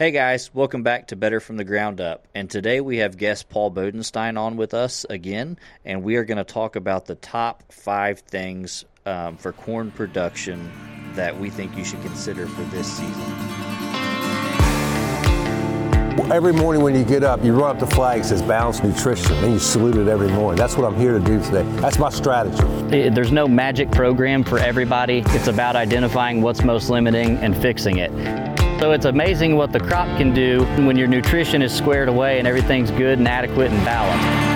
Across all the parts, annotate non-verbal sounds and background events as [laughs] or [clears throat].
Hey guys, welcome back to Better from the Ground Up. And today we have guest Paul Bodenstine on with us again, and we are going to talk about the top five things um, for corn production that we think you should consider for this season. Every morning when you get up, you run up the flag that says balanced nutrition, and you salute it every morning. That's what I'm here to do today. That's my strategy. There's no magic program for everybody. It's about identifying what's most limiting and fixing it. So it's amazing what the crop can do when your nutrition is squared away and everything's good and adequate and balanced.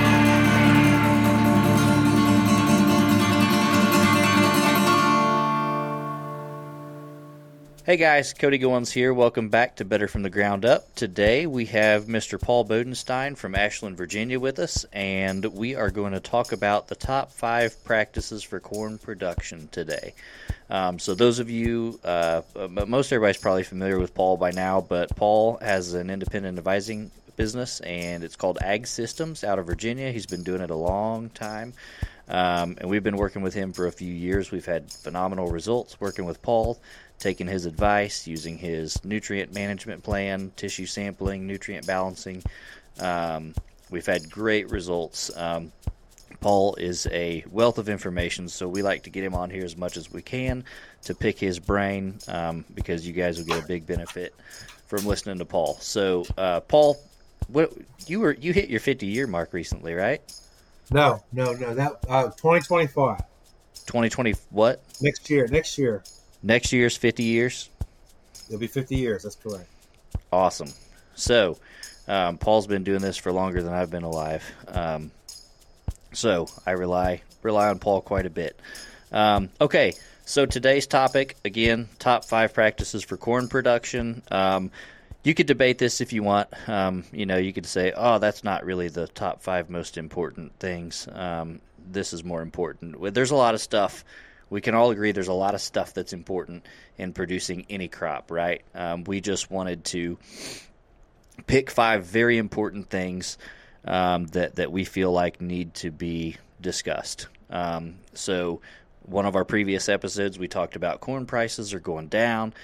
Hey guys, Cody Goins here. Welcome back to Better from the Ground Up. Today we have Mr. Paul Bodenstine from Ashland, Virginia with us, and we are going to talk about the top five practices for corn production today. Um, so, those of you, uh, most everybody's probably familiar with Paul by now, but Paul has an independent advising business and it's called Ag Systems out of Virginia. He's been doing it a long time. Um, and we've been working with him for a few years. We've had phenomenal results working with Paul taking his advice, using his nutrient management plan, tissue sampling, nutrient balancing. Um, we've had great results. Um, Paul is a wealth of information, so we like to get him on here as much as we can to pick his brain um, because you guys will get a big benefit from listening to Paul. So, uh, Paul, what you were you hit your 50 year mark recently, right? No, no, no. That uh, 2025. 2020 what? Next year. Next year. Next year's 50 years? It'll be 50 years. That's correct. Awesome. So, um, Paul's been doing this for longer than I've been alive. Um, so I rely rely on Paul quite a bit. Um, okay, so today's topic again: top five practices for corn production. Um, you could debate this if you want. Um, you know, you could say, "Oh, that's not really the top five most important things." Um, this is more important. There's a lot of stuff we can all agree there's a lot of stuff that's important in producing any crop, right? Um, we just wanted to pick five very important things um, that that we feel like need to be discussed. Um, so, one of our previous episodes, we talked about corn prices are going down,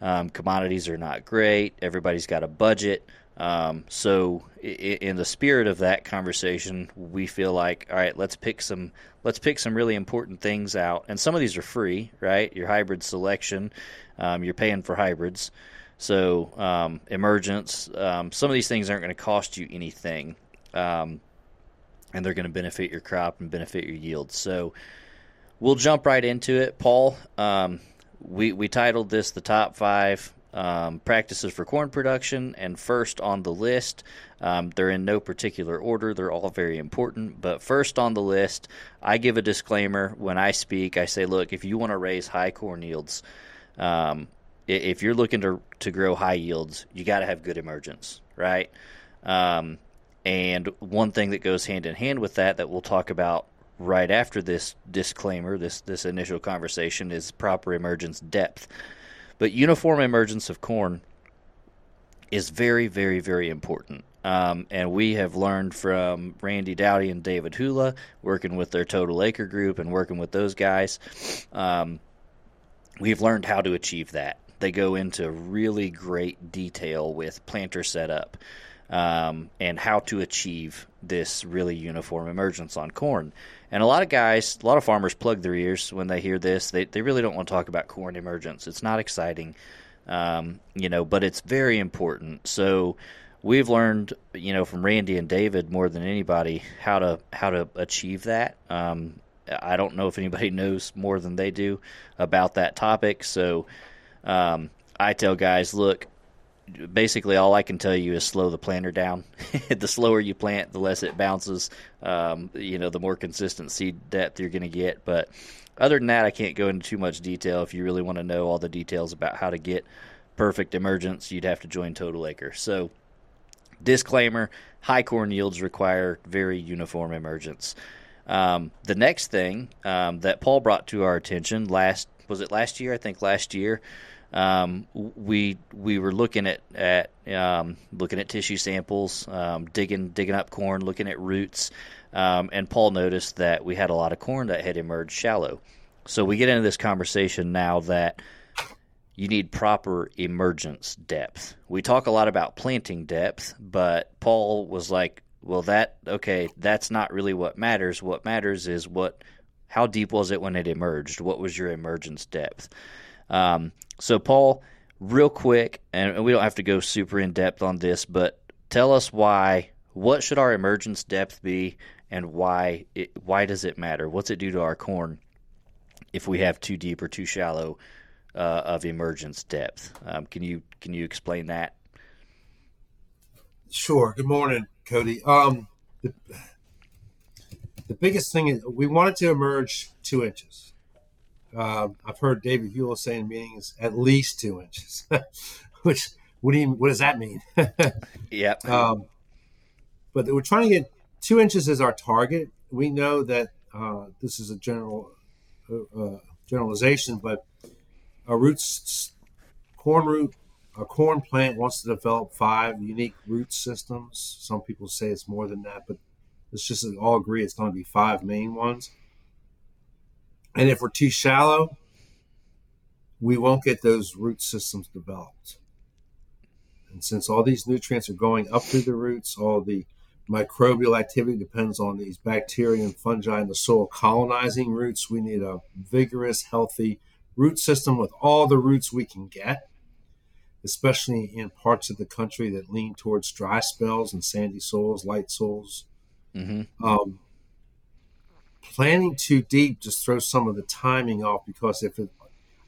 um, commodities are not great, everybody's got a budget. Um, so, in the spirit of that conversation, we feel like, all right, let's pick some let's pick some really important things out. And some of these are free, right? Your hybrid selection, um, you're paying for hybrids. So, um, emergence, um, some of these things aren't going to cost you anything, um, and they're going to benefit your crop and benefit your yield. So, we'll jump right into it. Paul, um, we we titled this the top five um, practices for corn production, and first on the list, um, they're in no particular order. They're all very important. But first on the list, I give a disclaimer when I speak. I say, look, if you want to raise high corn yields, um, if you're looking to to grow high yields, you got to have good emergence, right? Um, and one thing that goes hand in hand with that that we'll talk about right after this disclaimer, this this initial conversation, is proper emergence depth. But uniform emergence of corn is very, very, very important. Um, and we have learned from Randy Dowdy and David Hula, working with their Total Acre group and working with those guys. Um, we've learned how to achieve that. They go into really great detail with planter setup um, and how to achieve this really uniform emergence on corn. And a lot of guys, a lot of farmers plug their ears when they hear this. They, they really don't want to talk about corn emergence. It's not exciting, um, you know, but it's very important. So we've learned, you know, from Randy and David more than anybody how to how to achieve that. Um, I don't know if anybody [laughs] knows more than they do about that topic. So um, I tell guys, look, basically all I can tell you is slow the planter down. [laughs] the slower you plant, the less it bounces. Um, you know, the more consistent seed depth you're going to get. But other than that, I can't go into too much detail. If you really want to know all the details about how to get perfect emergence, you'd have to join Total Acre. So, disclaimer: high corn yields require very uniform emergence. Um, the next thing um, that Paul brought to our attention last was it last year? I think last year um, we we were looking at at um, looking at tissue samples, um, digging digging up corn, looking at roots, um, and Paul noticed that we had a lot of corn that had emerged shallow. So we get into this conversation now that you need proper emergence depth. We talk a lot about planting depth, but Paul was like, well, that, okay, that's not really what matters. What matters is what, how deep was it when it emerged? What was your emergence depth? Um, so, Paul, real quick, and we don't have to go super in depth on this, but tell us why, what should our emergence depth be and why it, why does it matter? What's it do to our corn if we have too deep or too shallow uh, of emergence depth? Um, can you can you explain that? Sure. Good morning, Cody. Um, the, the biggest thing is we want it to emerge two inches. Uh, I've heard David Buell say in meetings at least two inches, [laughs] which what do you what does that mean? [laughs] yep. Um, but we're trying to get two inches as our target. We know that uh, this is a general uh, uh generalization, but a roots corn root a corn plant wants to develop five unique root systems. Some people say it's more than that, but let's just all agree it's going to be five main ones. And if we're too shallow, we won't get those root systems developed. And since all these nutrients are going up through the roots, all the microbial activity depends on these bacteria and fungi in the soil colonizing roots. We need a vigorous, healthy root system with all the roots we can get, especially in parts of the country that lean towards dry spells and sandy soils, light soils. Mm-hmm. Um, planting too deep just throws some of the timing off because if it,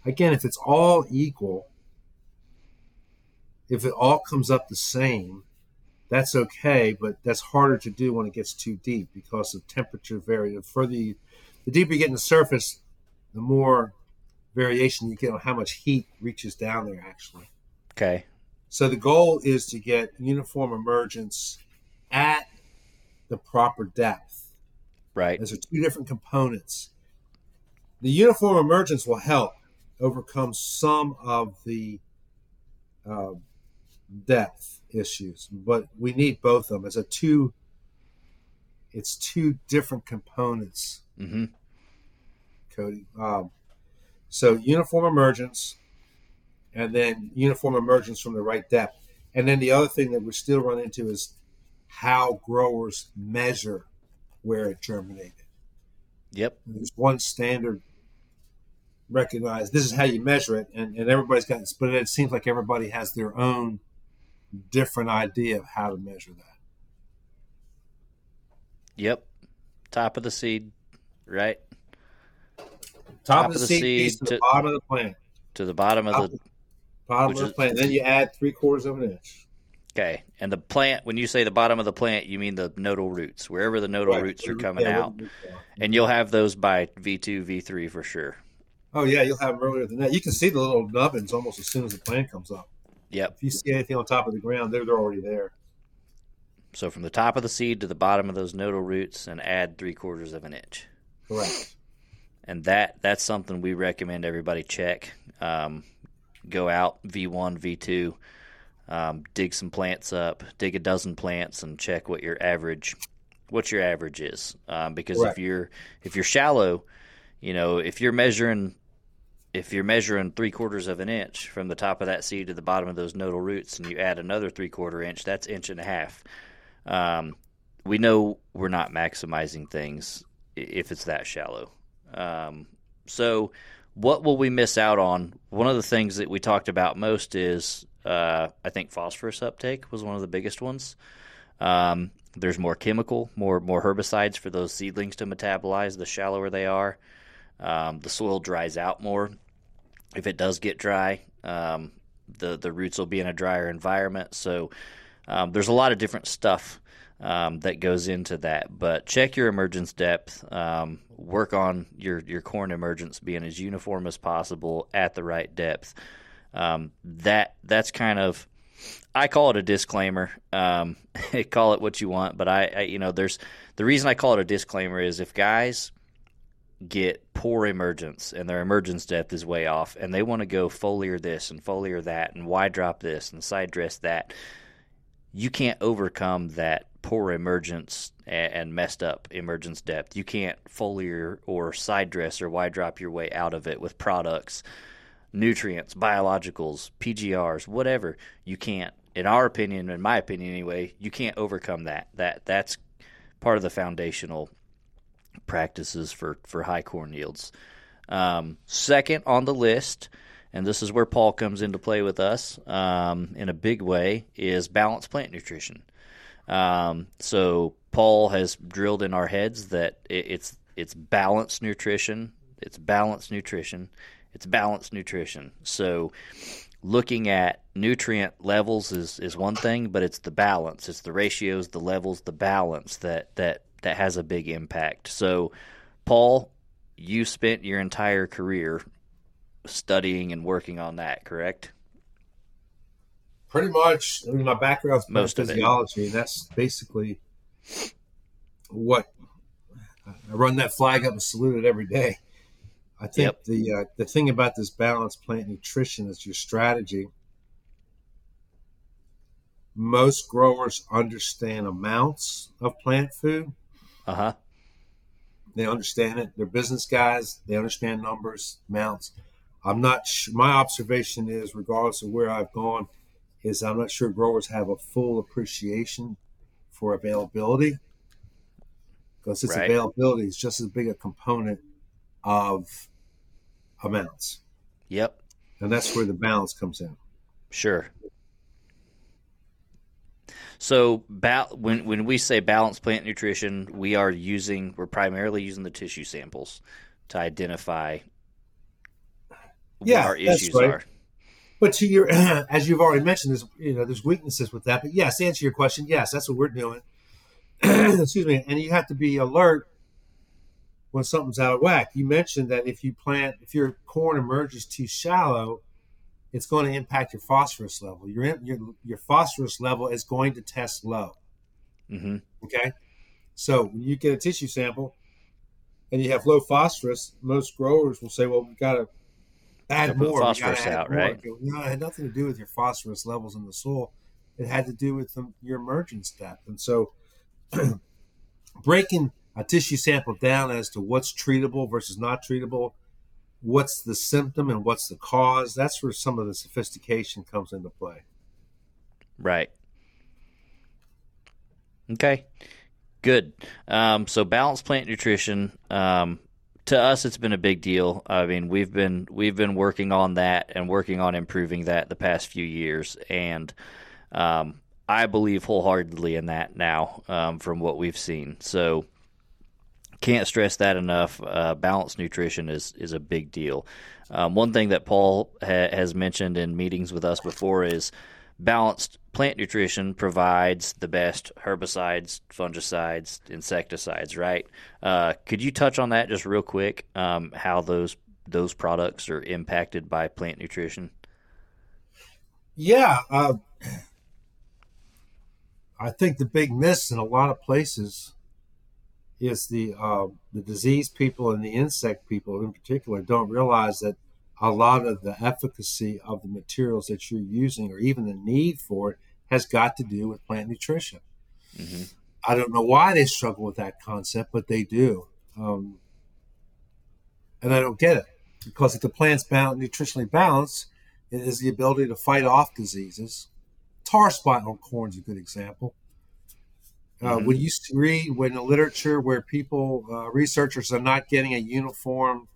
again, if it's all equal, if it all comes up the same, that's okay, but that's harder to do when it gets too deep because of temperature vary. The further you, the deeper you get in the surface, the more variation you get on how much heat reaches down there actually. Okay. So the goal is to get uniform emergence at the proper depth. Right. Those are two different components. The uniform emergence will help overcome some of the uh, depth issues, but we need both of them. It's a two. It's two different components. Mm-hmm. Cody. Um, so uniform emergence, and then uniform emergence from the right depth, and then the other thing that we still run into is how growers measure where it germinated. Yep. There's one standard recognized. This is how you measure it, and, and everybody's got this, but it seems like everybody has their own different idea of how to measure that. Yep. Top of the seed, right? Top, Top of the, seed, seed to, to, the bottom of the plant. To the bottom of Top, the bottom of the plant. Then you add three quarters of an inch. Okay. And the plant, when you say the bottom of the plant, you mean the nodal roots, wherever the nodal right. roots are coming yeah, out. And you'll have those by V2, V3 for sure. Oh, yeah. You'll have them earlier than that. You can see the little nubbins almost as soon as the plant comes up. Yep. If you see anything on top of the ground, they're, they're already there. So from the top of the seed to the bottom of those nodal roots and add three quarters of an inch. Correct. And that that's something we recommend everybody check. Um, go out V1, V2, um, dig some plants up, dig a dozen plants, and check what your average what your average is. Um, because Correct. if you're if you're shallow, you know if you're measuring if you're measuring three quarters of an inch from the top of that seed to the bottom of those nodal roots, and you add another three quarter inch, that's inch and a half. Um, we know we're not maximizing things if it's that shallow. Um, so, what will we miss out on? One of the things that we talked about most is uh, I think phosphorus uptake was one of the biggest ones. Um, there's more chemical, more more herbicides for those seedlings to metabolize the shallower they are. Um, the soil dries out more. If it does get dry, um, the the roots will be in a drier environment. So um, there's a lot of different stuff um, that goes into that. But check your emergence depth. Um, work on your your corn emergence being as uniform as possible at the right depth. Um, that that's kind of I call it a disclaimer. Um, [laughs] call it what you want, but I, I, you know, there's the reason I call it a disclaimer is if guys get poor emergence and their emergence depth is way off and they want to go foliar this and foliar that and wide drop this and side dress that you can't overcome that poor emergence and messed up emergence depth you can't foliar or side dress or wide drop your way out of it with products nutrients, biologicals, PGRs, whatever. You can't, in our opinion, in my opinion anyway, you can't overcome that. That that's part of the foundational practices for for high corn yields. Um, second on the list, and this is where Paul comes into play with us um, in a big way, is balanced plant nutrition. Um, so Paul has drilled in our heads that it, it's it's balanced nutrition, it's balanced nutrition, it's balanced nutrition. So looking at nutrient levels is, is one thing, but it's the balance, it's the ratios, the levels, the balance that that that has a big impact. So Paul, you spent your entire career studying and working on that, correct? Pretty much. I mean, my background's Most physiology, and that's basically what I run that flag up and salute it every day. I think Yep. the uh, the thing about this balanced plant nutrition is your strategy. Most growers understand amounts of plant food. Uh huh. They understand it. They're business guys. They understand numbers, amounts. I'm not. Sh- my observation is, regardless of where I've gone, is I'm not sure growers have a full appreciation for availability because its Right. availability is just as big a component of amounts, Yep. and that's where the balance comes in. Sure. So, ba- when when we say balanced plant nutrition, we are using we're primarily using the tissue samples to identify Yeah, what our issues right. are. But to your, [clears throat] as you've already mentioned, there's you know there's weaknesses with that. But yes, to answer your question, yes, that's what we're doing. [clears throat] Excuse me, and you have to be alert when something's out of whack. You mentioned that if you plant, if your corn emerges too shallow, it's going to impact your phosphorus level. Your your your phosphorus level is going to test low. hmm Okay, so when you get a tissue sample and you have low phosphorus, most growers will say, "Well, we've got to add more. Phosphorus add out, more." right? Go, No, it had nothing to do with your phosphorus levels in the soil. It had to do with the, your emergence depth. And so, [clears throat] breaking a tissue sample down as to what's treatable versus not treatable, what's the symptom and what's the cause, that's where some of the sophistication comes into play. Right. Okay. Good. Um, so balanced plant nutrition. Um, to us, it's been a big deal. I mean, we've been we've been working on that and working on improving that the past few years, and um, I believe wholeheartedly in that now um, from what we've seen. So can't stress that enough. Uh, balanced nutrition is is a big deal. Um, one thing that Paul ha- has mentioned in meetings with us before is balanced plant nutrition provides the best herbicides, fungicides, insecticides. Right? Uh, could you touch on that just real quick? Um, how those those products are impacted by plant nutrition? Yeah, uh, I think the big miss in a lot of places is the uh, the disease people and the insect people in particular don't realize that a lot of the efficacy of the materials that you're using, or even the need for it, has got to do with plant nutrition. Mhm. I don't know why they struggle with that concept, but they do, um, and I don't get it because if the plant's balanced, nutritionally balanced, it is the ability to fight off diseases. Tar spot on corn is a good example. Uh. When you s- read when the literature where people uh, researchers are not getting a uniform,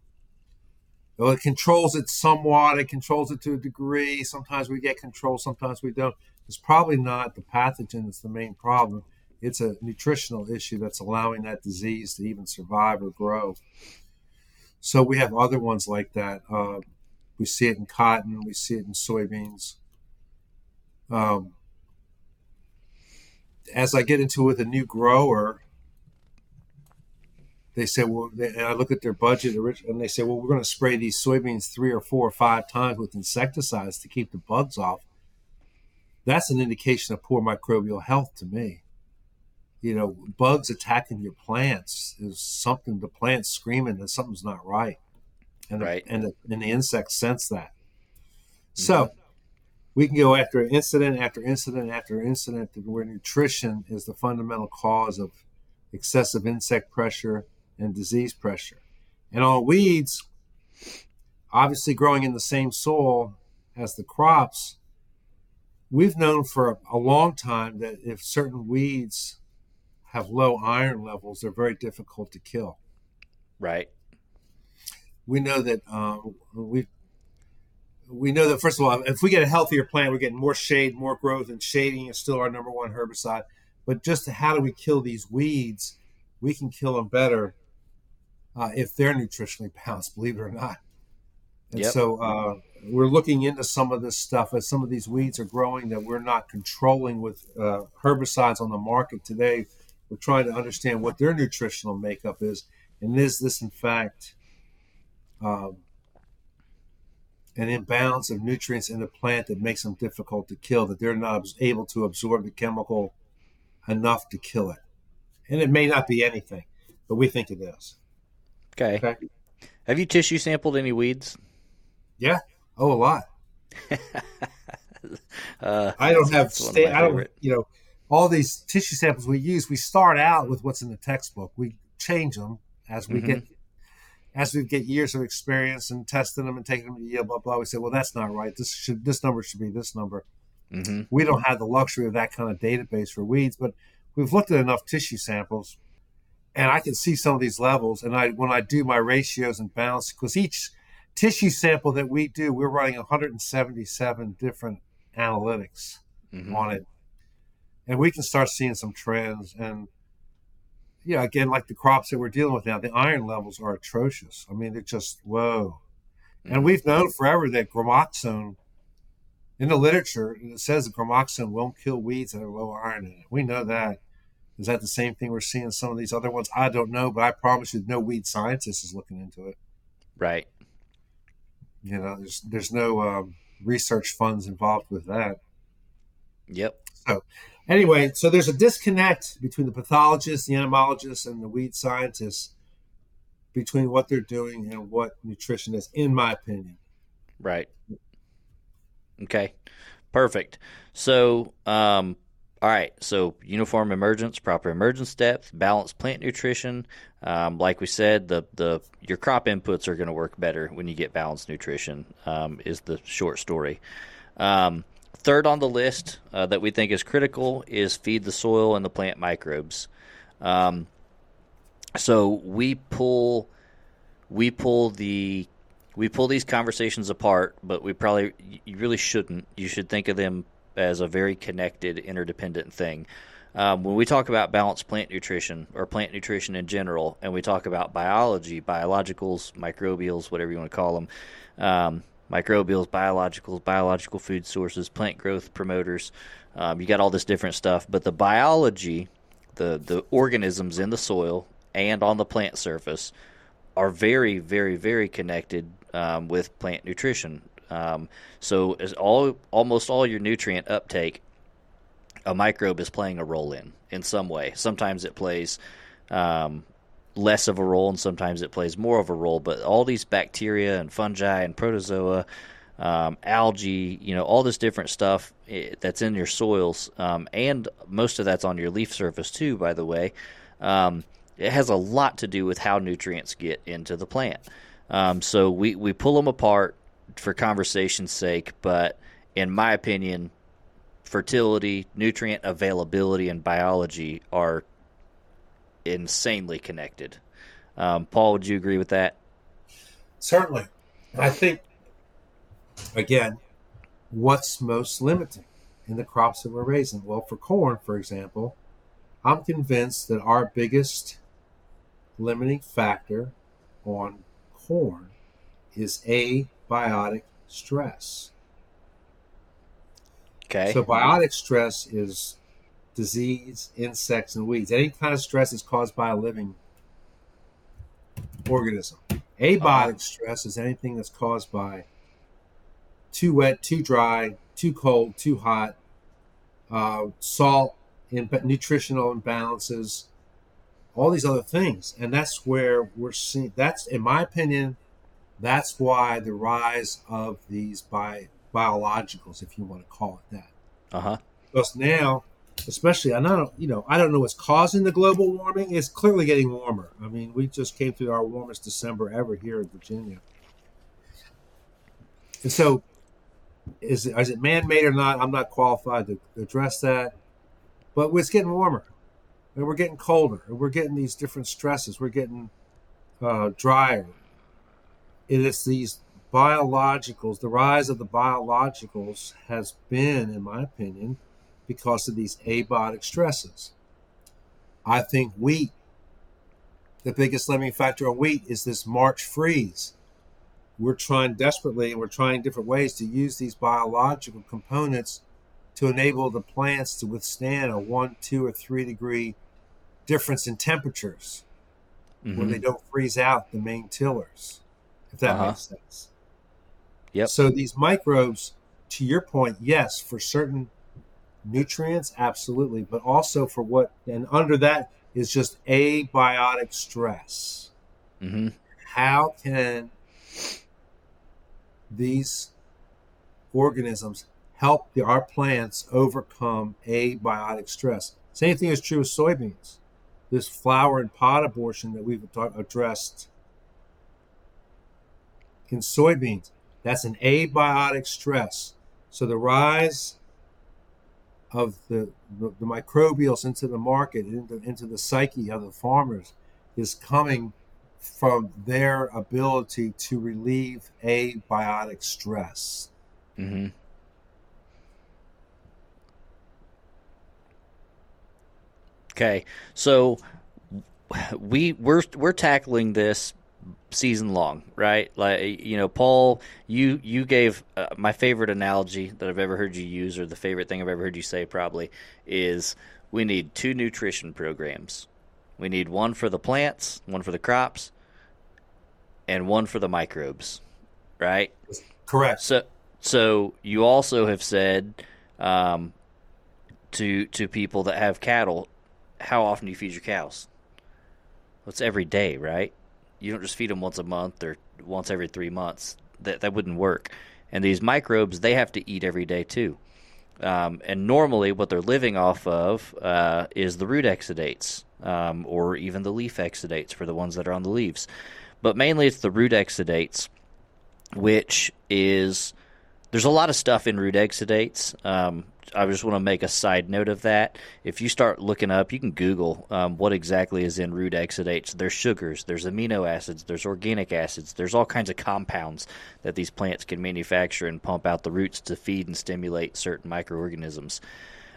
well, it controls it somewhat. It controls it to a degree. Sometimes we get control, sometimes we don't. It's probably not the pathogen that's the main problem. It's a nutritional issue that's allowing that disease to even survive or grow. So we have other ones like that. Uh, we see it in cotton. We see it in soybeans. Um, as I get into it with a new grower, they say, well, they, and I look at their budget, and they say, well, we're going to spray these soybeans three or four or five times with insecticides to keep the bugs off. That's an indication of poor microbial health to me. You know, bugs attacking your plants is something. The plant's screaming that something's not right, and the, and the, and the insects sense that. Mm-hmm. So we can go after incident after incident after incident where nutrition is the fundamental cause of excessive insect pressure and disease pressure. And on weeds, obviously growing in the same soil as the crops, we've known for a long time that if certain weeds have low iron levels, they're very difficult to kill. Right. We know that um, we we know that first of all, if we get a healthier plant, we're getting more shade, more growth, and shading is still our number one herbicide. But just how do we kill these weeds? We can kill them better uh, if they're nutritionally balanced. Believe it or not. And Yep. so uh, we're looking into some of this stuff as some of these weeds are growing that we're not controlling with uh, herbicides on the market today. We're trying to understand what their nutritional makeup is, and is this in fact um, an imbalance of nutrients in the plant that makes them difficult to kill? That they're not able to absorb the chemical enough to kill it, and it may not be anything, but we think it is. Okay. Okay. Have you tissue sampled any weeds? Yeah. Oh, a lot. [laughs] Uh, I don't have That's one of sta- I don't you know all these tissue samples we use. We start out with what's in the textbook. We change them as we Mhm. get as we get years of experience and testing them and taking them to yield. Blah blah. We say, well, that's not right. This should this number should be this number. hmm We don't have the luxury of that kind of database for weeds, but we've looked at enough tissue samples, and I can see some of these levels. And I when I do my ratios and balance, because each tissue sample that we do, we're running 177 different analytics hmm on it, and we can start seeing some trends. And yeah, again, like the crops that we're dealing with now, the iron levels are atrocious. I mean, they're just whoa. And we've known forever that gramoxone in the literature it says that gramoxone won't kill weeds that are low iron in it. We know that. Is that the same thing we're seeing in some of these other ones? I don't know, but I promise you, no weed scientist is looking into it. Right. You know, there's there's no um, research funds involved with that. Yep. Anyway, so there's a disconnect between the pathologists, the entomologists, and the weed scientists between what they're doing and what nutrition is, in my opinion. Right. Okay. Perfect. So, um, all right. So, uniform emergence, proper emergence depth, balanced plant nutrition. Um, like we said, the the your crop inputs are going to work better when you get balanced nutrition. Um, is the short story. Um, third on the list uh, that we think is critical is feed the soil and the plant microbes. Um, so we pull we pull the we pull these conversations apart, but we probably you really shouldn't. You should think of them as a very connected, interdependent thing. Um, when we talk about balanced plant nutrition or plant nutrition in general, and we talk about biology, biologicals, microbials, whatever you want to call them, um, microbials, biologicals, biological food sources, plant growth promoters, um, you got all this different stuff. But the biology, the the organisms in the soil and on the plant surface are very, very, very connected um, with plant nutrition. Um, so, as all almost all your nutrient uptake, a microbe is playing a role in in some way. Sometimes it plays um, less of a role, and sometimes it plays more of a role. But all these bacteria and fungi and protozoa, um, algae, you know, all this different stuff eh, that's in your soils, um, and most of that's on your leaf surface too. By the way, um, it has a lot to do with how nutrients get into the plant. Um, so we, we pull them apart for conversation's sake, but in my opinion, fertility, nutrient availability, and biology are insanely connected. Um, Paul, would you agree with that? Certainly. I think, again, what's most limiting in the crops that we're raising? Well, for corn, for example, I'm convinced that our biggest limiting factor on corn is abiotic stress. Okay. So, biotic stress is disease, insects, and weeds. Any kind of stress is caused by a living organism. Abiotic stress is anything that's caused by too wet, too dry, too cold, too hot, uh, salt, in, nutritional imbalances, all these other things. And that's where we're seeing, that's, in my opinion, that's why the rise of these bi- biologicals, if you want to call it that uh huh. because now, especially, I don't, you know, I don't know what's causing the global warming. It's clearly getting warmer. I mean, we just came through our warmest December ever here in Virginia, And so, is it, is it man made or not? I'm not qualified to address that. But it's getting warmer, and we're getting colder, and we're getting these different stresses. We're getting uh, drier. It is these biologicals, the rise of the biologicals has been, in my opinion, because of these abiotic stresses. I think wheat, the biggest limiting factor on wheat is this March freeze. We're trying desperately and we're trying different ways to use these biological components to enable the plants to withstand a one, two, or three degree difference in temperatures mm-hmm. where they don't freeze out the main tillers, if that uh-huh. makes sense. Yep. So these microbes, to your point, yes, for certain nutrients, absolutely, but also for what, and under that is just abiotic stress. Mm-hmm. How can these organisms help the, our plants overcome abiotic stress? Same thing is true with soybeans. This flower and pod abortion that we've talk, addressed in soybeans, that's an abiotic stress. So the rise of the, the, the microbials into the market, into, into the psyche of the farmers, is coming from their ability to relieve abiotic stress. Mm-hmm. Okay, so we we're we're tackling this season long, right? Like you know, Paul, you you gave uh, my favorite analogy that I've ever heard you use, or the favorite thing I've ever heard you say, probably is we need two nutrition programs. We need one for the plants, one for the crops, and one for the microbes, right? Correct. So, so you also have said um, to to people that have cattle, how often do you feed your cows? Well, it's every day, right? You don't just feed them once a month or once every three months. That that wouldn't work. And these microbes, they have to eat every day too. Um, and normally, what they're living off of uh, is the root exudates, um, or even the leaf exudates for the ones that are on the leaves. But mainly, it's the root exudates, which is there's a lot of stuff in root exudates. Um, I just want to make a side note of that. If you start looking up, you can Google um, what exactly is in root exudates. There's sugars, there's amino acids, there's organic acids, there's all kinds of compounds that these plants can manufacture and pump out the roots to feed and stimulate certain microorganisms.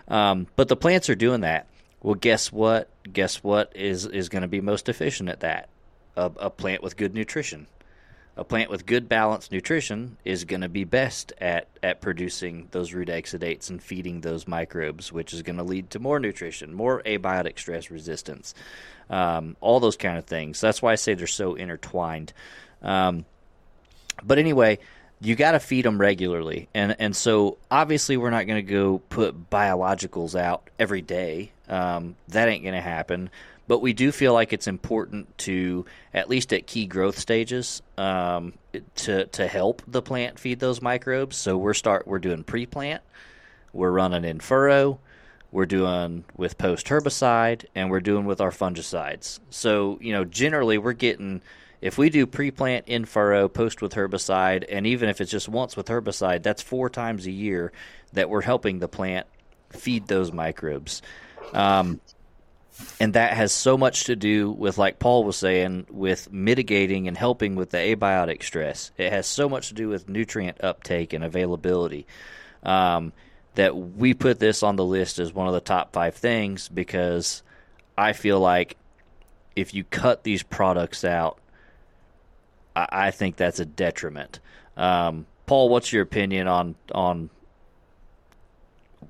Um, but the plants are doing that. Well, guess what? Guess what is is going to be most efficient at that? A, a plant with good nutrition a plant with good balanced nutrition is going to be best at, at producing those root exudates and feeding those microbes, which is going to lead to more nutrition, more abiotic stress resistance, um, all those kind of things. That's why I say they're so intertwined. Um, but anyway, you got to feed them regularly, and and so obviously we're not going to go put biologicals out every day. Um, that ain't going to happen but we do feel like it's important to at least at key growth stages um, to to help the plant feed those microbes. So we're start we're doing pre plant, we're running in furrow, we're doing with post herbicide, and we're doing with our fungicides. So you know generally we're getting if we do pre plant in furrow, post with herbicide, and even if it's just once with herbicide, that's four times a year that we're helping the plant feed those microbes. Um, and that has so much to do with like paul was saying with mitigating and helping with the abiotic stress. It has so much to do with nutrient uptake and availability um, that we put this on the list as one of the top five things because i feel like if you cut these products out i, I think that's a detriment. Um, paul what's your opinion on on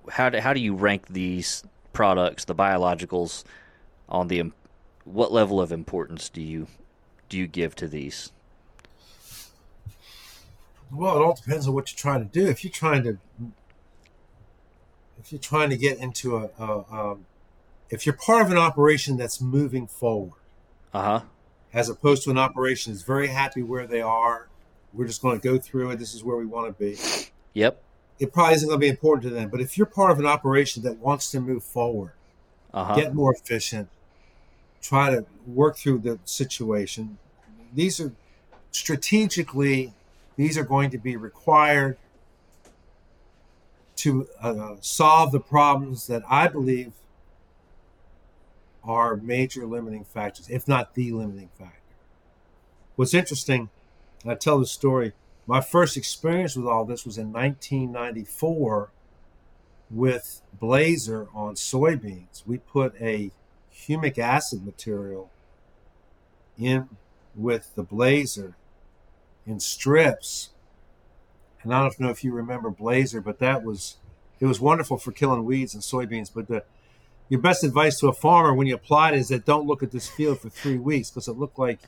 how do, how do you rank these products, the biologicals, on the what level of importance do you do you give to these? Well, it all depends on what you're trying to do. If you're trying to if you're trying to get into a, a, if you're part of an operation that's moving forward, uh huh, as opposed to an operation that's very happy where they are, we're just going to go through it. This is where we want to be. Yep it probably isn't going to be important to them. But if you're part of an operation that wants to move forward, uh-huh. get more efficient, try to work through the situation, these are strategically these are going to be required to uh, solve the problems that I believe are major limiting factors, if not the limiting factor. What's interesting, I tell the story, my first experience with all this was in 1994 with Blazer on soybeans. We put a humic acid material in with the Blazer in strips. And I don't know if you remember Blazer, but that was it was wonderful for killing weeds and soybeans. But the, your best advice to a farmer when you apply it is that don't look at this field for three weeks because it looked like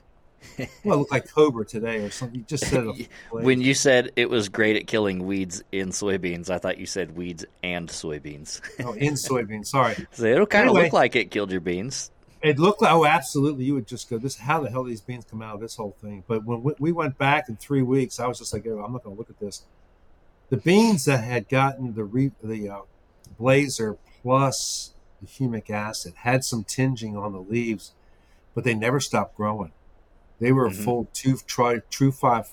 well, it looked like Cobra today or something. You just said [laughs] when you said it was great at killing weeds in soybeans, I thought you said weeds and soybeans. oh, in soybeans. Sorry. [laughs] so it'll kind anyway, of look like it killed your beans. It looked like oh, absolutely. You would just go, this. How the hell these beans come out of this whole thing? But when we went back in three weeks, I was just like, oh, I'm not going to look at this. The beans that had gotten the re, the uh, blazer plus the humic acid had some tinging on the leaves, but they never stopped growing. They were mm-hmm. full two tri, true five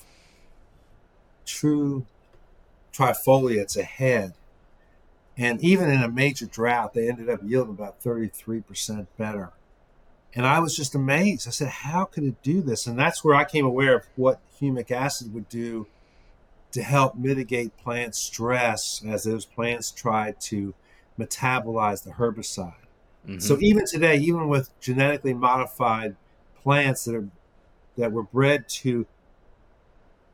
true trifoliates ahead. And even in a major drought, they ended up yielding about 33% better. And I was just amazed. I said, how could it do this? And that's where I came aware of what humic acid would do to help mitigate plant stress as those plants tried to metabolize the herbicide. Mm-hmm. So even today, even with genetically modified plants that are that were bred to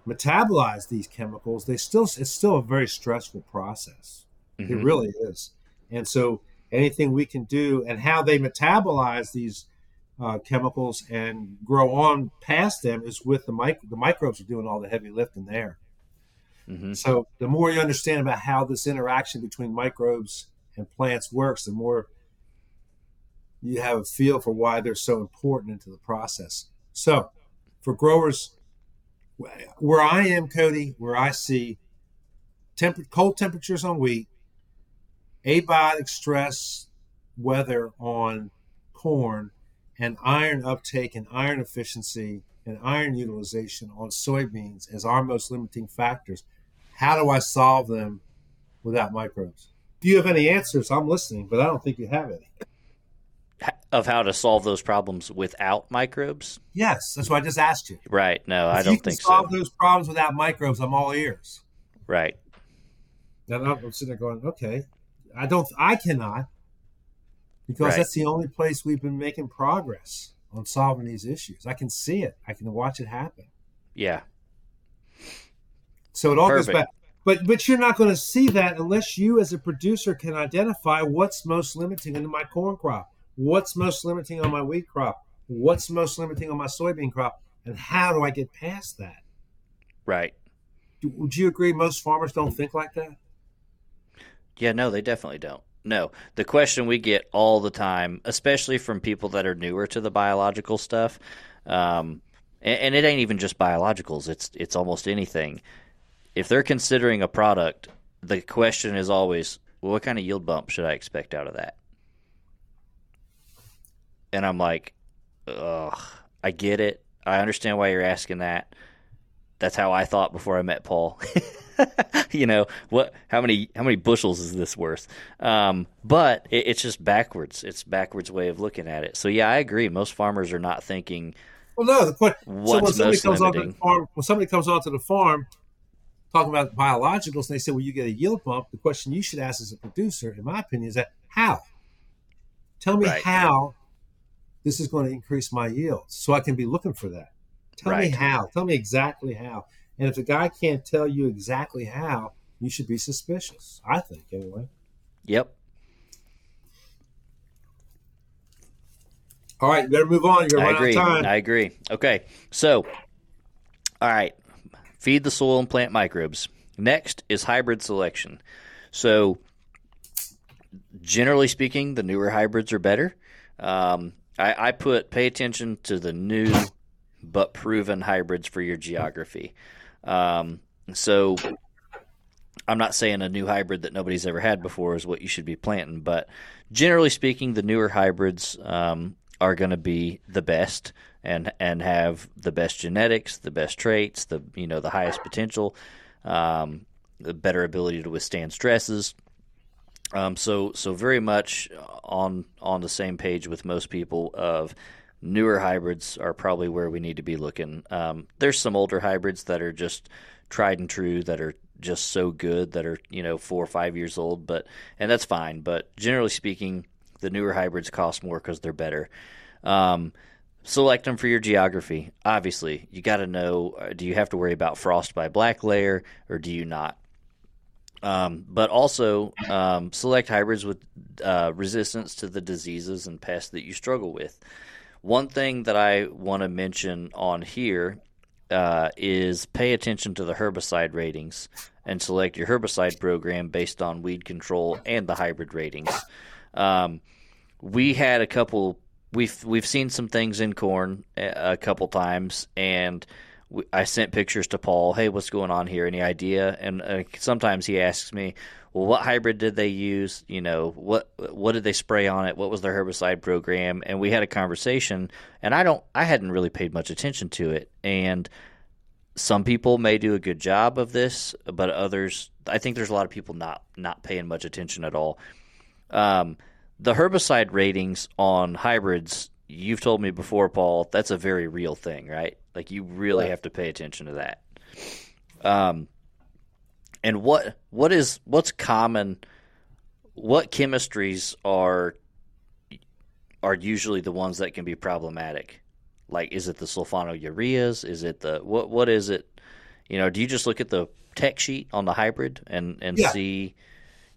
metabolize these chemicals, they still it's still a very stressful process. Mm-hmm. It really is. And so anything we can do and how they metabolize these uh, chemicals and grow on past them is with the mic- the microbes are doing all the heavy lifting there. Mm-hmm. So the more you understand about how this interaction between microbes and plants works, the more you have a feel for why they're so important into the process. So for growers where I am, Cody, where I see cold temperatures on wheat, abiotic stress weather on corn, and iron uptake and iron efficiency and iron utilization on soybeans as our most limiting factors. How do I solve them without microbes? If you have any answers, I'm listening, but I don't think you have any of how to solve those problems without microbes? Yes, that's what I just asked you. Right. No, if I don't think solve so. Solve those problems without microbes. I'm all ears. Right. And I'm sitting there going, okay, I don't, I cannot, because right. that's the only place we've been making progress on solving these issues. I can see it. I can watch it happen. Yeah. So it all Perfect. goes back. But but you're not going to see that unless you, as a producer, can identify what's most limiting in my corn crop what's most limiting on my wheat crop, what's most limiting on my soybean crop, and how do I get past that? Right. Do, would you agree most farmers don't think like that? Yeah, no, they definitely don't. No, the question we get all the time, especially from people that are newer to the biological stuff, um, and, and it ain't even just biologicals; it's it's almost anything. If they're considering a product, the question is always, well, what kind of yield bump should I expect out of that? And I'm like, ugh, I get it. I understand why you're asking that. That's how I thought before I met Paul. [laughs] you know what? How many how many bushels is this worth? Um, but it, it's just backwards. It's backwards way of looking at it. So yeah, I agree. Most farmers are not thinking. Well, no. The point. So when somebody comes limiting. onto the farm, when somebody comes onto the farm talking about biologicals, and they say, "Well, you get a yield bump," the question you should ask as a producer, in my opinion, is that how? Tell me right. how this is going to increase my yield. So I can be looking for that. Tell right. me how. Tell me exactly how. And if the guy can't tell you exactly how, you should be suspicious. I think, anyway. Yep. All right, you better move on. You're I agree. I agree. Okay, so, all right, feed the soil and plant microbes. Next is hybrid selection. So, generally speaking, the newer hybrids are better. Um, I, I put pay attention to the new but proven hybrids for your geography. Um, so I'm not saying a new hybrid that nobody's ever had before is what you should be planting, but generally speaking, the newer hybrids um, are going to be the best and and have the best genetics, the best traits, the you know the highest potential, um, the better ability to withstand stresses. Um, so so very much on on the same page with most people of newer hybrids are probably where we need to be looking. Um, there's some older hybrids that are just tried and true that are just so good that are you know four or five years old, but and that's fine. But generally speaking, the newer hybrids cost more because they're better. Um, select them for your geography. Obviously, you got to know: uh, do you have to worry about frost by black layer, or do you not? Um, but also um, select hybrids with uh, resistance to the diseases and pests that you struggle with. One thing that I want to mention on here uh, is pay attention to the herbicide ratings and select your herbicide program based on weed control and the hybrid ratings. Um, we had a couple. We've we've seen some things in corn a, couple times, and I sent pictures to Paul. Hey, what's going on here? Any idea? And uh, sometimes he asks me, "Well, what hybrid did they use? You know, what what did they spray on it? What was their herbicide program?" And we had a conversation, and I don't, I hadn't really paid much attention to it, and some people may do a good job of this, but others, I think there's a lot of people not not paying much attention at all. Um, the herbicide ratings on hybrids, you've told me before, Paul, that's a very real thing, right? Like you really have to pay attention to that. Um, and what what is what's common? What chemistries are are usually the ones that can be problematic? Like, is it the sulfonylureas? Is it the what? What is it? You know, do you just look at the tech sheet on the hybrid and and Yeah. see?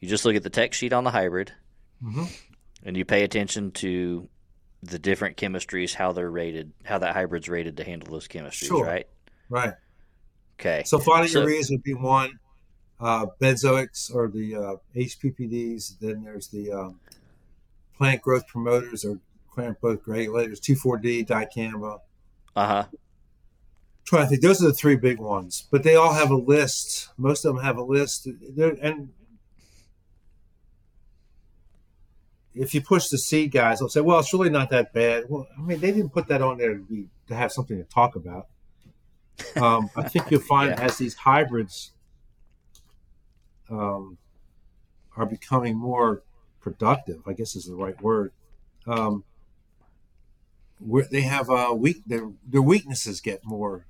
You just look at the tech sheet on the hybrid, Mhm. and you pay attention to the different chemistries, how they're rated, how that hybrid's rated to handle those chemistries, Sure. right? Right. Okay. Sulfonylureas would be one. Uh, benzoics or the uh, HPPDs. Then there's the um, plant growth promoters or plant growth regulators. 2,4-D, dicamba. Uh huh. trying to think. Those are the three big ones, but they all have a list. Most of them have a list. They're, and if you push the seed guys, they'll say, "Well, it's really not that bad." Well, I mean, they didn't put that on there to, be, to have something to talk about. Um, I think you'll [laughs] find Yeah. as these hybrids um, are becoming more productive, I guess is the right word. Um, where they have uh, weak, their their weaknesses get more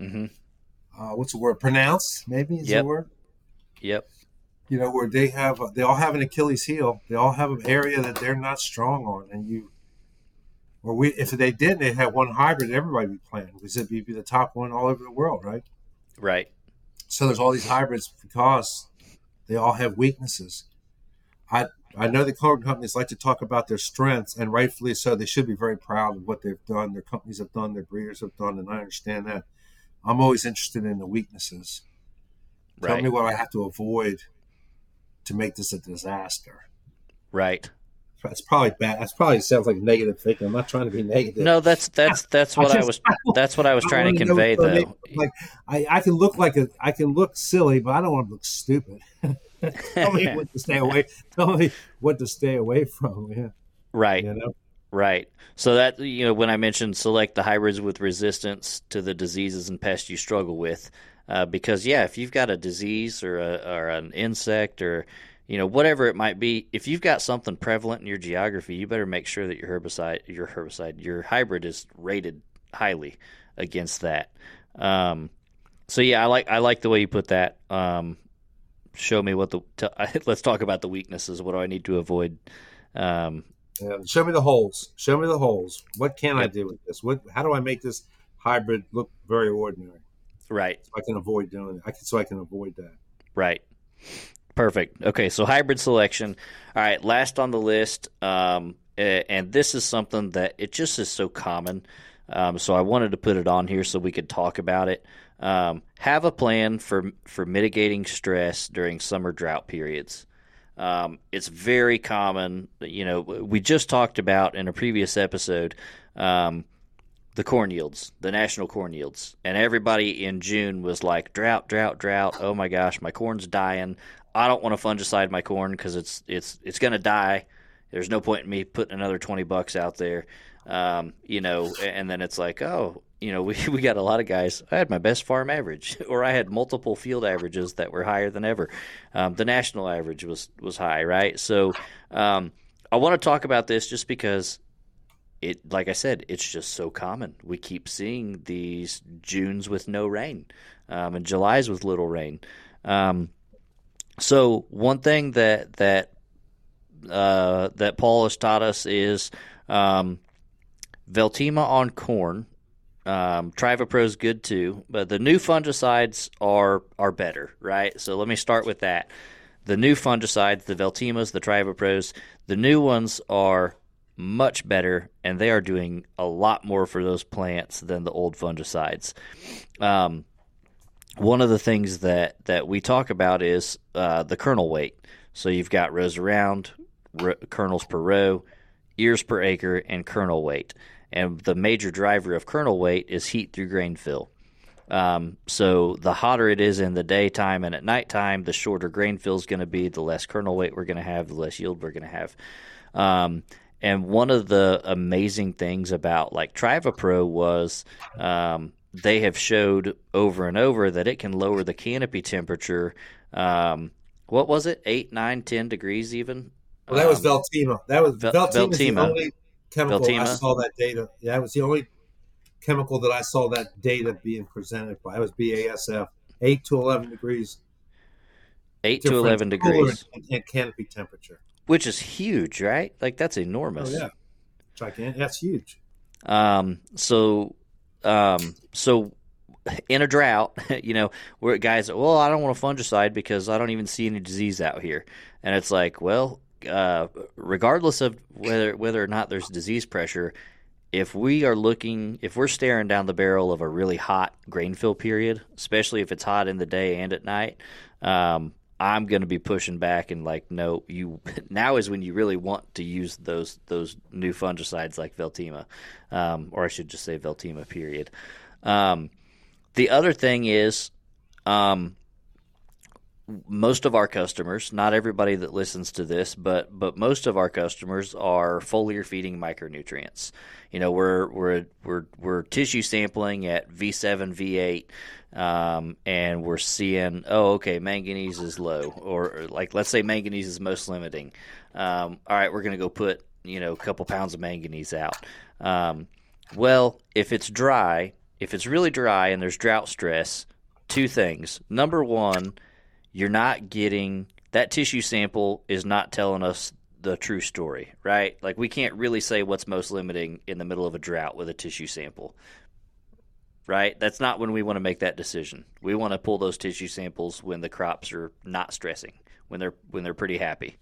Mm-hmm. uh, what's the word? Pronounced, maybe is Yep. the word. Yep. You know, where they have, they all have an Achilles heel. They all have an area that they're not strong on, and you, or we, if they didn't, they had one hybrid, everybody would be planting because it'd be, be the top one all over the world, right? Right. So there's all these hybrids because they all have weaknesses. I I know the corn companies like to talk about their strengths, and rightfully so. They should be very proud of what they've done, their companies have done, their breeders have done, and I understand that. I'm always interested in the weaknesses. Tell me what I have to avoid to make this a disaster. Right. That's probably bad. That's probably sounds like negative thinking. I'm not trying to be negative. No, that's that's that's what I, just- was [laughs] that's what I was I trying to convey though. make- Like I, I can look like a, I can look silly, but I don't want to look stupid. [laughs] Tell me what to stay away. Tell me what to stay away from. Yeah, Right. you know. Right. So that you know when I mentioned select the hybrids with resistance to the diseases and pests you struggle with, uh, because yeah, if you've got a disease or a, or an insect or you know whatever it might be, if you've got something prevalent in your geography, you better make sure that your herbicide, your herbicide, your hybrid is rated highly against that. Um, so yeah, I like I like the way you put that. Um, show me what the t- [laughs] let's talk about the weaknesses. What do I need to avoid? Um, And show me the holes. Show me the holes. What can I do with this? What? How do I make this hybrid look very ordinary? Right. So I can avoid doing it. I can, so I can avoid that. Right. Perfect. Okay, so hybrid selection. All right, last on the list, um, and this is something that it just is so common. Um, so I wanted to put it on here so we could talk about it. Um, have a plan for for mitigating stress during summer drought periods. Um, it's very common. You know, we just talked about in a previous episode um, the corn yields, the national corn yields, and everybody in June was like drought, drought, drought. Oh my gosh, my corn's dying. I don't want to fungicide my corn because it's it's it's going to die There's no point in me putting another twenty bucks out there, um, you know. And then it's like, oh, you know, [laughs] we we got a lot of guys. I had my best farm average, [laughs] or I had multiple field averages that were higher than ever. Um, the national average was was high, right? So um, I want to talk about this just because it like I said, it's just so common. We keep seeing these Junes with no rain, um, and Julys with little rain. Um, so one thing that that uh, that Paul has taught us is um, Veltyma on corn. Um, Trivapro is good too, but the new fungicides are are better, right? So let me start with that. The new fungicides, the Veltymas, the Trivapros, the new ones are much better, and they are doing a lot more for those plants than the old fungicides. Um, one of the things that, that we talk about is uh, the kernel weight. So you've got rows around, r- kernels per row, ears per acre, and kernel weight. And the major driver of kernel weight is heat through grain fill. Um, so the hotter it is in the daytime and at nighttime, the shorter grain fill is going to be, the less kernel weight we're going to have, the less yield we're going to have. Um, and one of the amazing things about like Trivapro was um, they have showed over and over that it can lower the canopy temperature. Um, what was it? Eight, nine, ten degrees even. Well, that was Um, Veltyma. That was Vel- Veltyma. the only chemical I saw that data. Yeah, it was the only chemical that I saw that data being presented by. It was BASF. Eight to eleven degrees. eight to eleven degrees, in canopy temperature. Which is huge, right? Like that's enormous. Oh yeah, gigantic. That's huge. Um, so, um, so in a drought, [laughs] you know, where guys, well, I don't want a fungicide because I don't even see any disease out here, and it's like, well, uh, regardless of whether whether or not there's disease pressure, if we are looking, if we're staring down the barrel of a really hot grain fill period, especially if it's hot in the day and at night, um, I'm going to be pushing back and like, no, you [laughs] now is when you really want to use those those new fungicides like Veltyma, um, or I should just say Veltyma. Period. Um, the other thing is, um, most of our customers, not everybody that listens to this, but but most of our customers are foliar feeding micronutrients. You know, we're we're we're we're tissue sampling at V7, V8, um, and we're seeing, oh, okay, manganese is low, or, like let's say manganese is most limiting. Um, all right, we're to go put you know a couple pounds of manganese out. Um, well, if it's dry, if it's really dry and there's drought stress, two things. Number one, you're not getting that tissue sample is not telling us the true story, right? Like we can't really say what's most limiting in the middle of a drought with a tissue sample. Right? That's not when we want to make that decision. We want to pull those tissue samples when the crops are not stressing, when they're when they're pretty happy.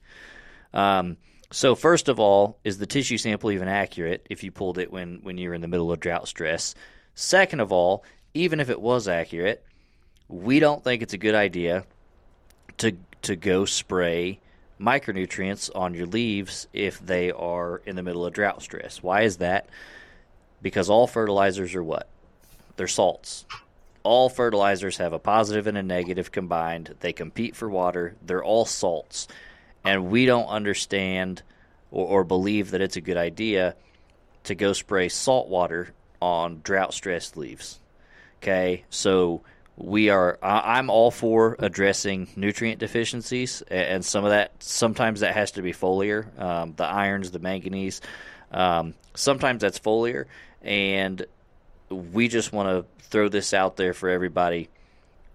Um, so first of all, is the tissue sample even accurate if you pulled it when when you're in the middle of drought stress? Second of all, even if it was accurate, we don't think it's a good idea to to go spray micronutrients on your leaves if they are in the middle of drought stress. Why is that? Because all fertilizers are what? They're salts. All fertilizers have a positive and a negative combined. They compete for water. They're all salts. And we don't understand or, or believe that it's a good idea to go spray salt water on drought stressed leaves. Okay, so we are. I'm all for addressing nutrient deficiencies, and some of that sometimes that has to be foliar, um, the irons, the manganese. Um, sometimes that's foliar, and we just want to throw this out there for everybody.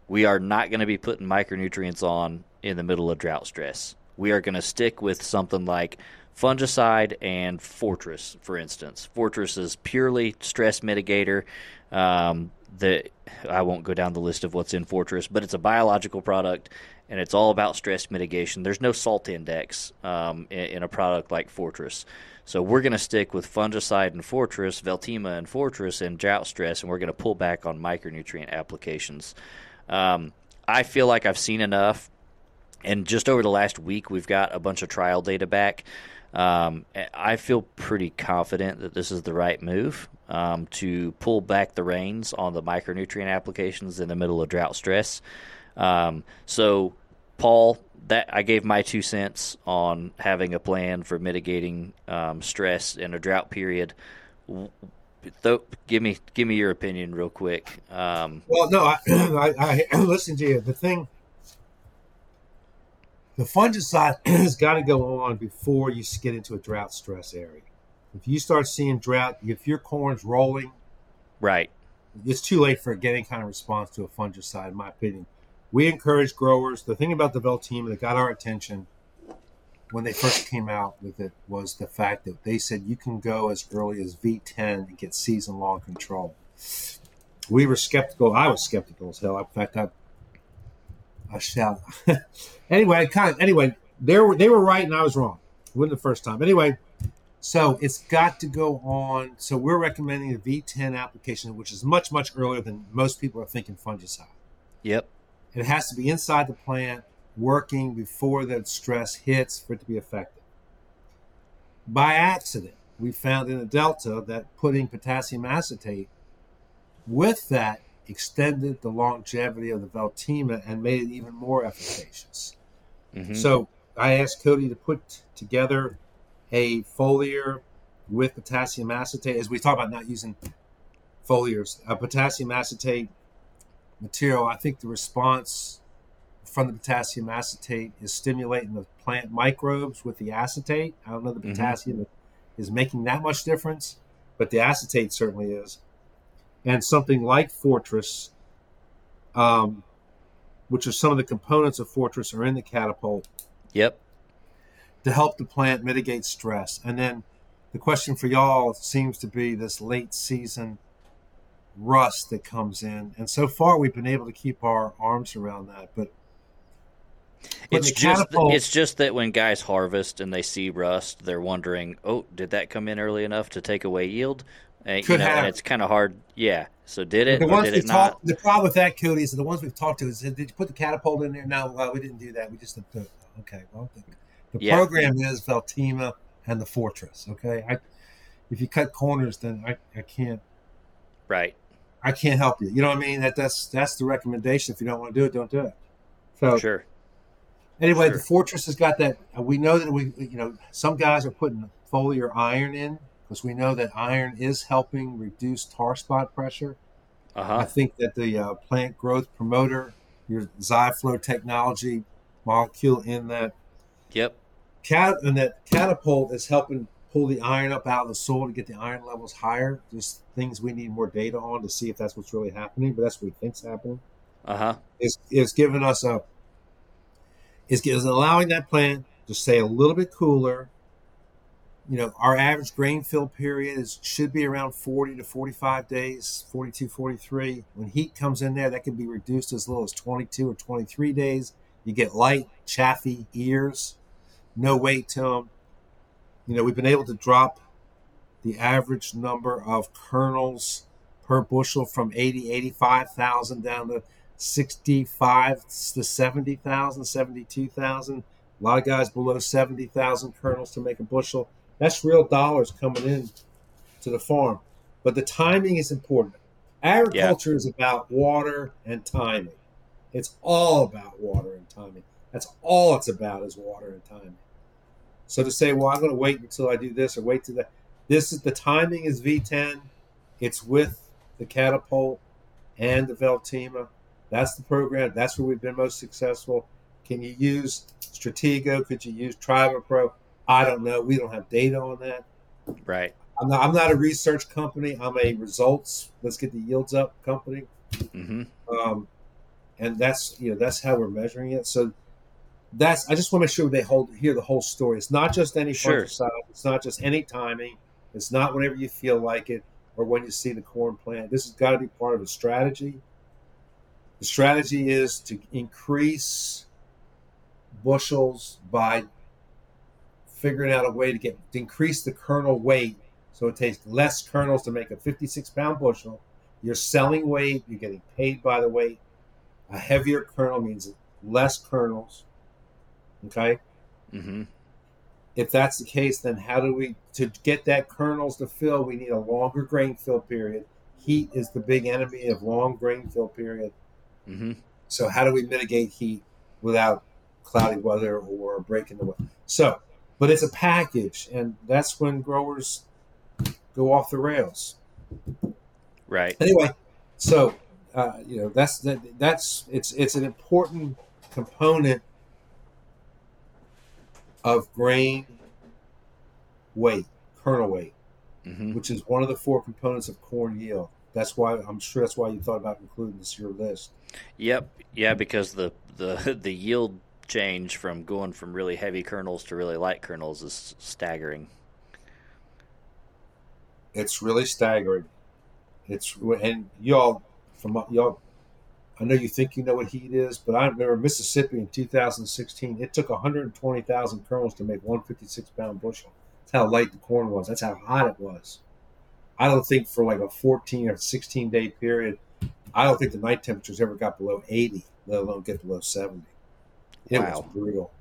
We are not going to be putting micronutrients on in the middle of drought stress. We are going to stick with something like fungicide and Fortress, for instance. Fortress is purely stress mitigator. Um, the I won't go down the list of what's in Fortress, but it's a biological product and it's all about stress mitigation. There's no salt index um, in, in a product like Fortress. So we're going to stick with fungicide and Fortress, Veltyma and Fortress, and drought stress, and we're going to pull back on micronutrient applications. Um, I feel like I've seen enough, and just over the last week, we've got a bunch of trial data back. Um, I feel pretty confident that this is the right move um, to pull back the reins on the micronutrient applications in the middle of drought stress. Um, so Paul, that I gave my two cents on having a plan for mitigating um, stress in a drought period. Th- give me give me your opinion real quick. Um, well, no, I, [clears throat] I, I [clears throat] listen to you. The thing, the fungicide [clears throat] has got to go on before you get into a drought stress area. If you start seeing drought, if your corn's rolling, right, it's too late for getting kind of response to a fungicide, in my opinion. We encourage growers. The thing about the Veltyma that got our attention when they first came out with it was the fact that they said you can go as early as V10 and get season long control. We were skeptical. I was skeptical as hell. In fact, I, I shout. [laughs] anyway, kind of. Anyway, they were they were right and I was wrong. It wasn't the first time. Anyway, so it's got to go on. So we're recommending a V10 application, which is much much earlier than most people are thinking fungicide. Yep. It has to be inside the plant working before that stress hits for it to be effective. By accident, we found in the delta that putting potassium acetate with that extended the longevity of the Veltyma and made it even more efficacious. Mm-hmm. So I asked Cody to put together a foliar with potassium acetate, as we talk about not using foliars, a potassium acetate material. I think the response from the potassium acetate is stimulating the plant microbes with the acetate. I don't know the mm-hmm. potassium mm-hmm. is making that much difference, but the acetate certainly is. And something like Fortress, um, which are some of the components of Fortress, are in the catapult. Yep. To help the plant mitigate stress. And then the question for y'all seems to be this late season rust that comes in. And so far, we've been able to keep our arms around that. But it's just it's just that when guys harvest and they see rust, they're wondering, "Oh, did that come in early enough to take away yield?" And, Could you know, have. it's kind of hard. Yeah. So did it? The ones did we talked. The problem with that, Cody, is the ones we've talked to is, did you put the catapult in there? No, well, we didn't do that. We just did, okay. Well, the, the yeah. program is Veltyma and the Fortress. Okay, I, if you cut corners, then I, I can't. Right. I can't help you. You know what I mean? That that's that's the recommendation. If you don't want to do it, don't do it. So sure. Anyway, sure. the Fortress has got that. Uh, we know that we, you know, some guys are putting foliar iron in because we know that iron is helping reduce tar spot pressure. Uh-huh. I think that the uh, plant growth promoter, your Zyflow technology molecule in that, yep, cat and that catapult is helping pull the iron up out of the soil to get the iron levels higher. Just things we need more data on to see if that's what's really happening, but that's what we think's happening. Uh huh. It's, it's giving us a is, is allowing that plant to stay a little bit cooler. You know, our average grain fill period is should be around 40 to 45 days, 42, 43. When heat comes in there, that can be reduced as little as 22 or 23 days. You get light, chaffy ears, no weight to them. You know, we've been able to drop the average number of kernels per bushel from 80, 85,000 down to 65 to 70,000, 72,000. A lot of guys below 70,000 kernels to make a bushel. That's real dollars coming in to the farm. But the timing is important. Agriculture yeah. is about water and timing. It's all about water and timing. That's all it's about is water and timing. So to say, well, I'm going to wait until I do this or wait to that. This is the timing is V10. It's with the catapult and the Veltyma. That's the program. That's where we've been most successful. Can you use Stratego? Could you use Pro? I don't know. We don't have data on that. Right. I'm not, I'm not a research company. I'm a results. Let's get the yields up company. Mm-hmm. Um, and that's you know that's how we're measuring it. So that's I just want to make sure they hold hear the whole story. It's not just any sure. fungicide. It's not just any timing. It's not whenever you feel like it or when you see the corn plant. This has got to be part of a strategy the strategy is to increase bushels by figuring out a way to get to increase the kernel weight so it takes less kernels to make a 56 pound bushel. You're selling weight, you're getting paid by the weight. A heavier kernel means less kernels. Okay? Mm-hmm. If that's the case, then how do we, to get that kernels to fill, we need a longer grain fill period. Heat is the big enemy of long grain fill period. Mm-hmm. So how do we mitigate heat without cloudy weather or breaking the weather. So, but it's a package, and that's when growers go off the rails. Right. Anyway, so uh, you know that's that, that's it's it's an important component of grain weight, kernel weight, hmm which is one of the four components of corn yield. That's why I'm sure that's why you thought about including this to your list. Yep. Yeah, because the the [laughs] the yield change from going from really heavy kernels to really light kernels is staggering. It's really staggering. It's and y'all from y'all. I know you think you know what heat is, but I remember Mississippi in 2016. It took 120,000 kernels to make 156 pound bushel. That's how light the corn was. That's how hot it was. I don't think for like a 14 or 16 day period, I don't think the night temperatures ever got below 80, let alone get below 70. It was brutal.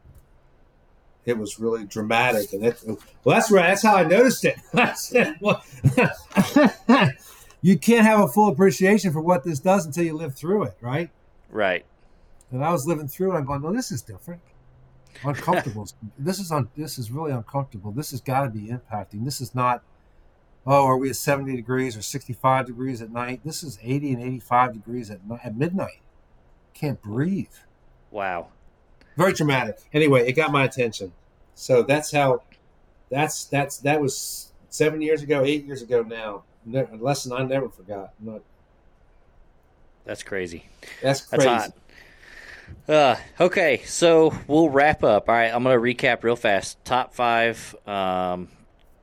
It was really dramatic, and it, well, that's right. That's how I noticed it. [laughs] I said, well, [laughs] you can't have a full appreciation for what this does until you live through it, right? Right. And I was living through it. I'm going, no, this is different. Uncomfortable. [laughs] this is un, This is really uncomfortable. This has got to be impacting. This is not. Oh, are we at 70 degrees or 65 degrees at night? This is 80 and 85 degrees at night, at midnight. Can't breathe. Wow. Very dramatic. Anyway, it got my attention. So that's how. That's that's that was seven years ago, eight years ago now. A lesson I never forgot. Not, That's crazy. that's That's crazy. hot. Uh, okay, so we'll wrap up. All right, I'm going to recap real fast. Top five, um,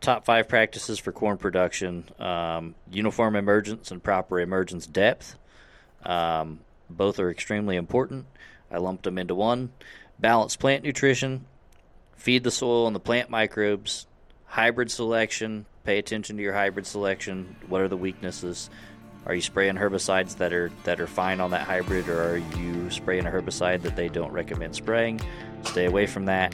top five practices for corn production: um, uniform emergence and proper emergence depth. Um, both are extremely important. I lumped them into one. Balanced plant nutrition, feed the soil and the plant microbes, hybrid selection. Pay attention to your hybrid selection. What are the weaknesses? Are you spraying herbicides that are that are fine on that hybrid, or are you spraying a herbicide that they don't recommend spraying? Stay away from that,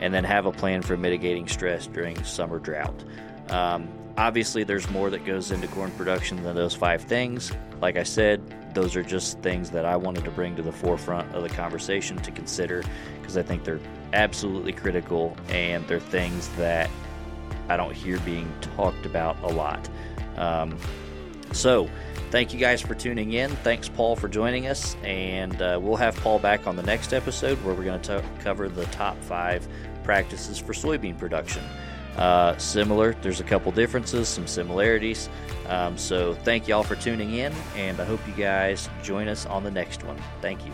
and then have a plan for mitigating stress during summer drought. Um, obviously, there's more that goes into corn production than those five things. Like I said, those are just things that I wanted to bring to the forefront of the conversation to consider because I think they're absolutely critical and they're things that I don't hear being talked about a lot. Um, so, thank you guys for tuning in. Thanks, Paul, for joining us. And uh, we'll have Paul back on the next episode where we're going to cover the top five practices for soybean production. Uh, similar, there's a couple differences, some similarities. Um, so, thank you all for tuning in, and I hope you guys join us on the next one. Thank you.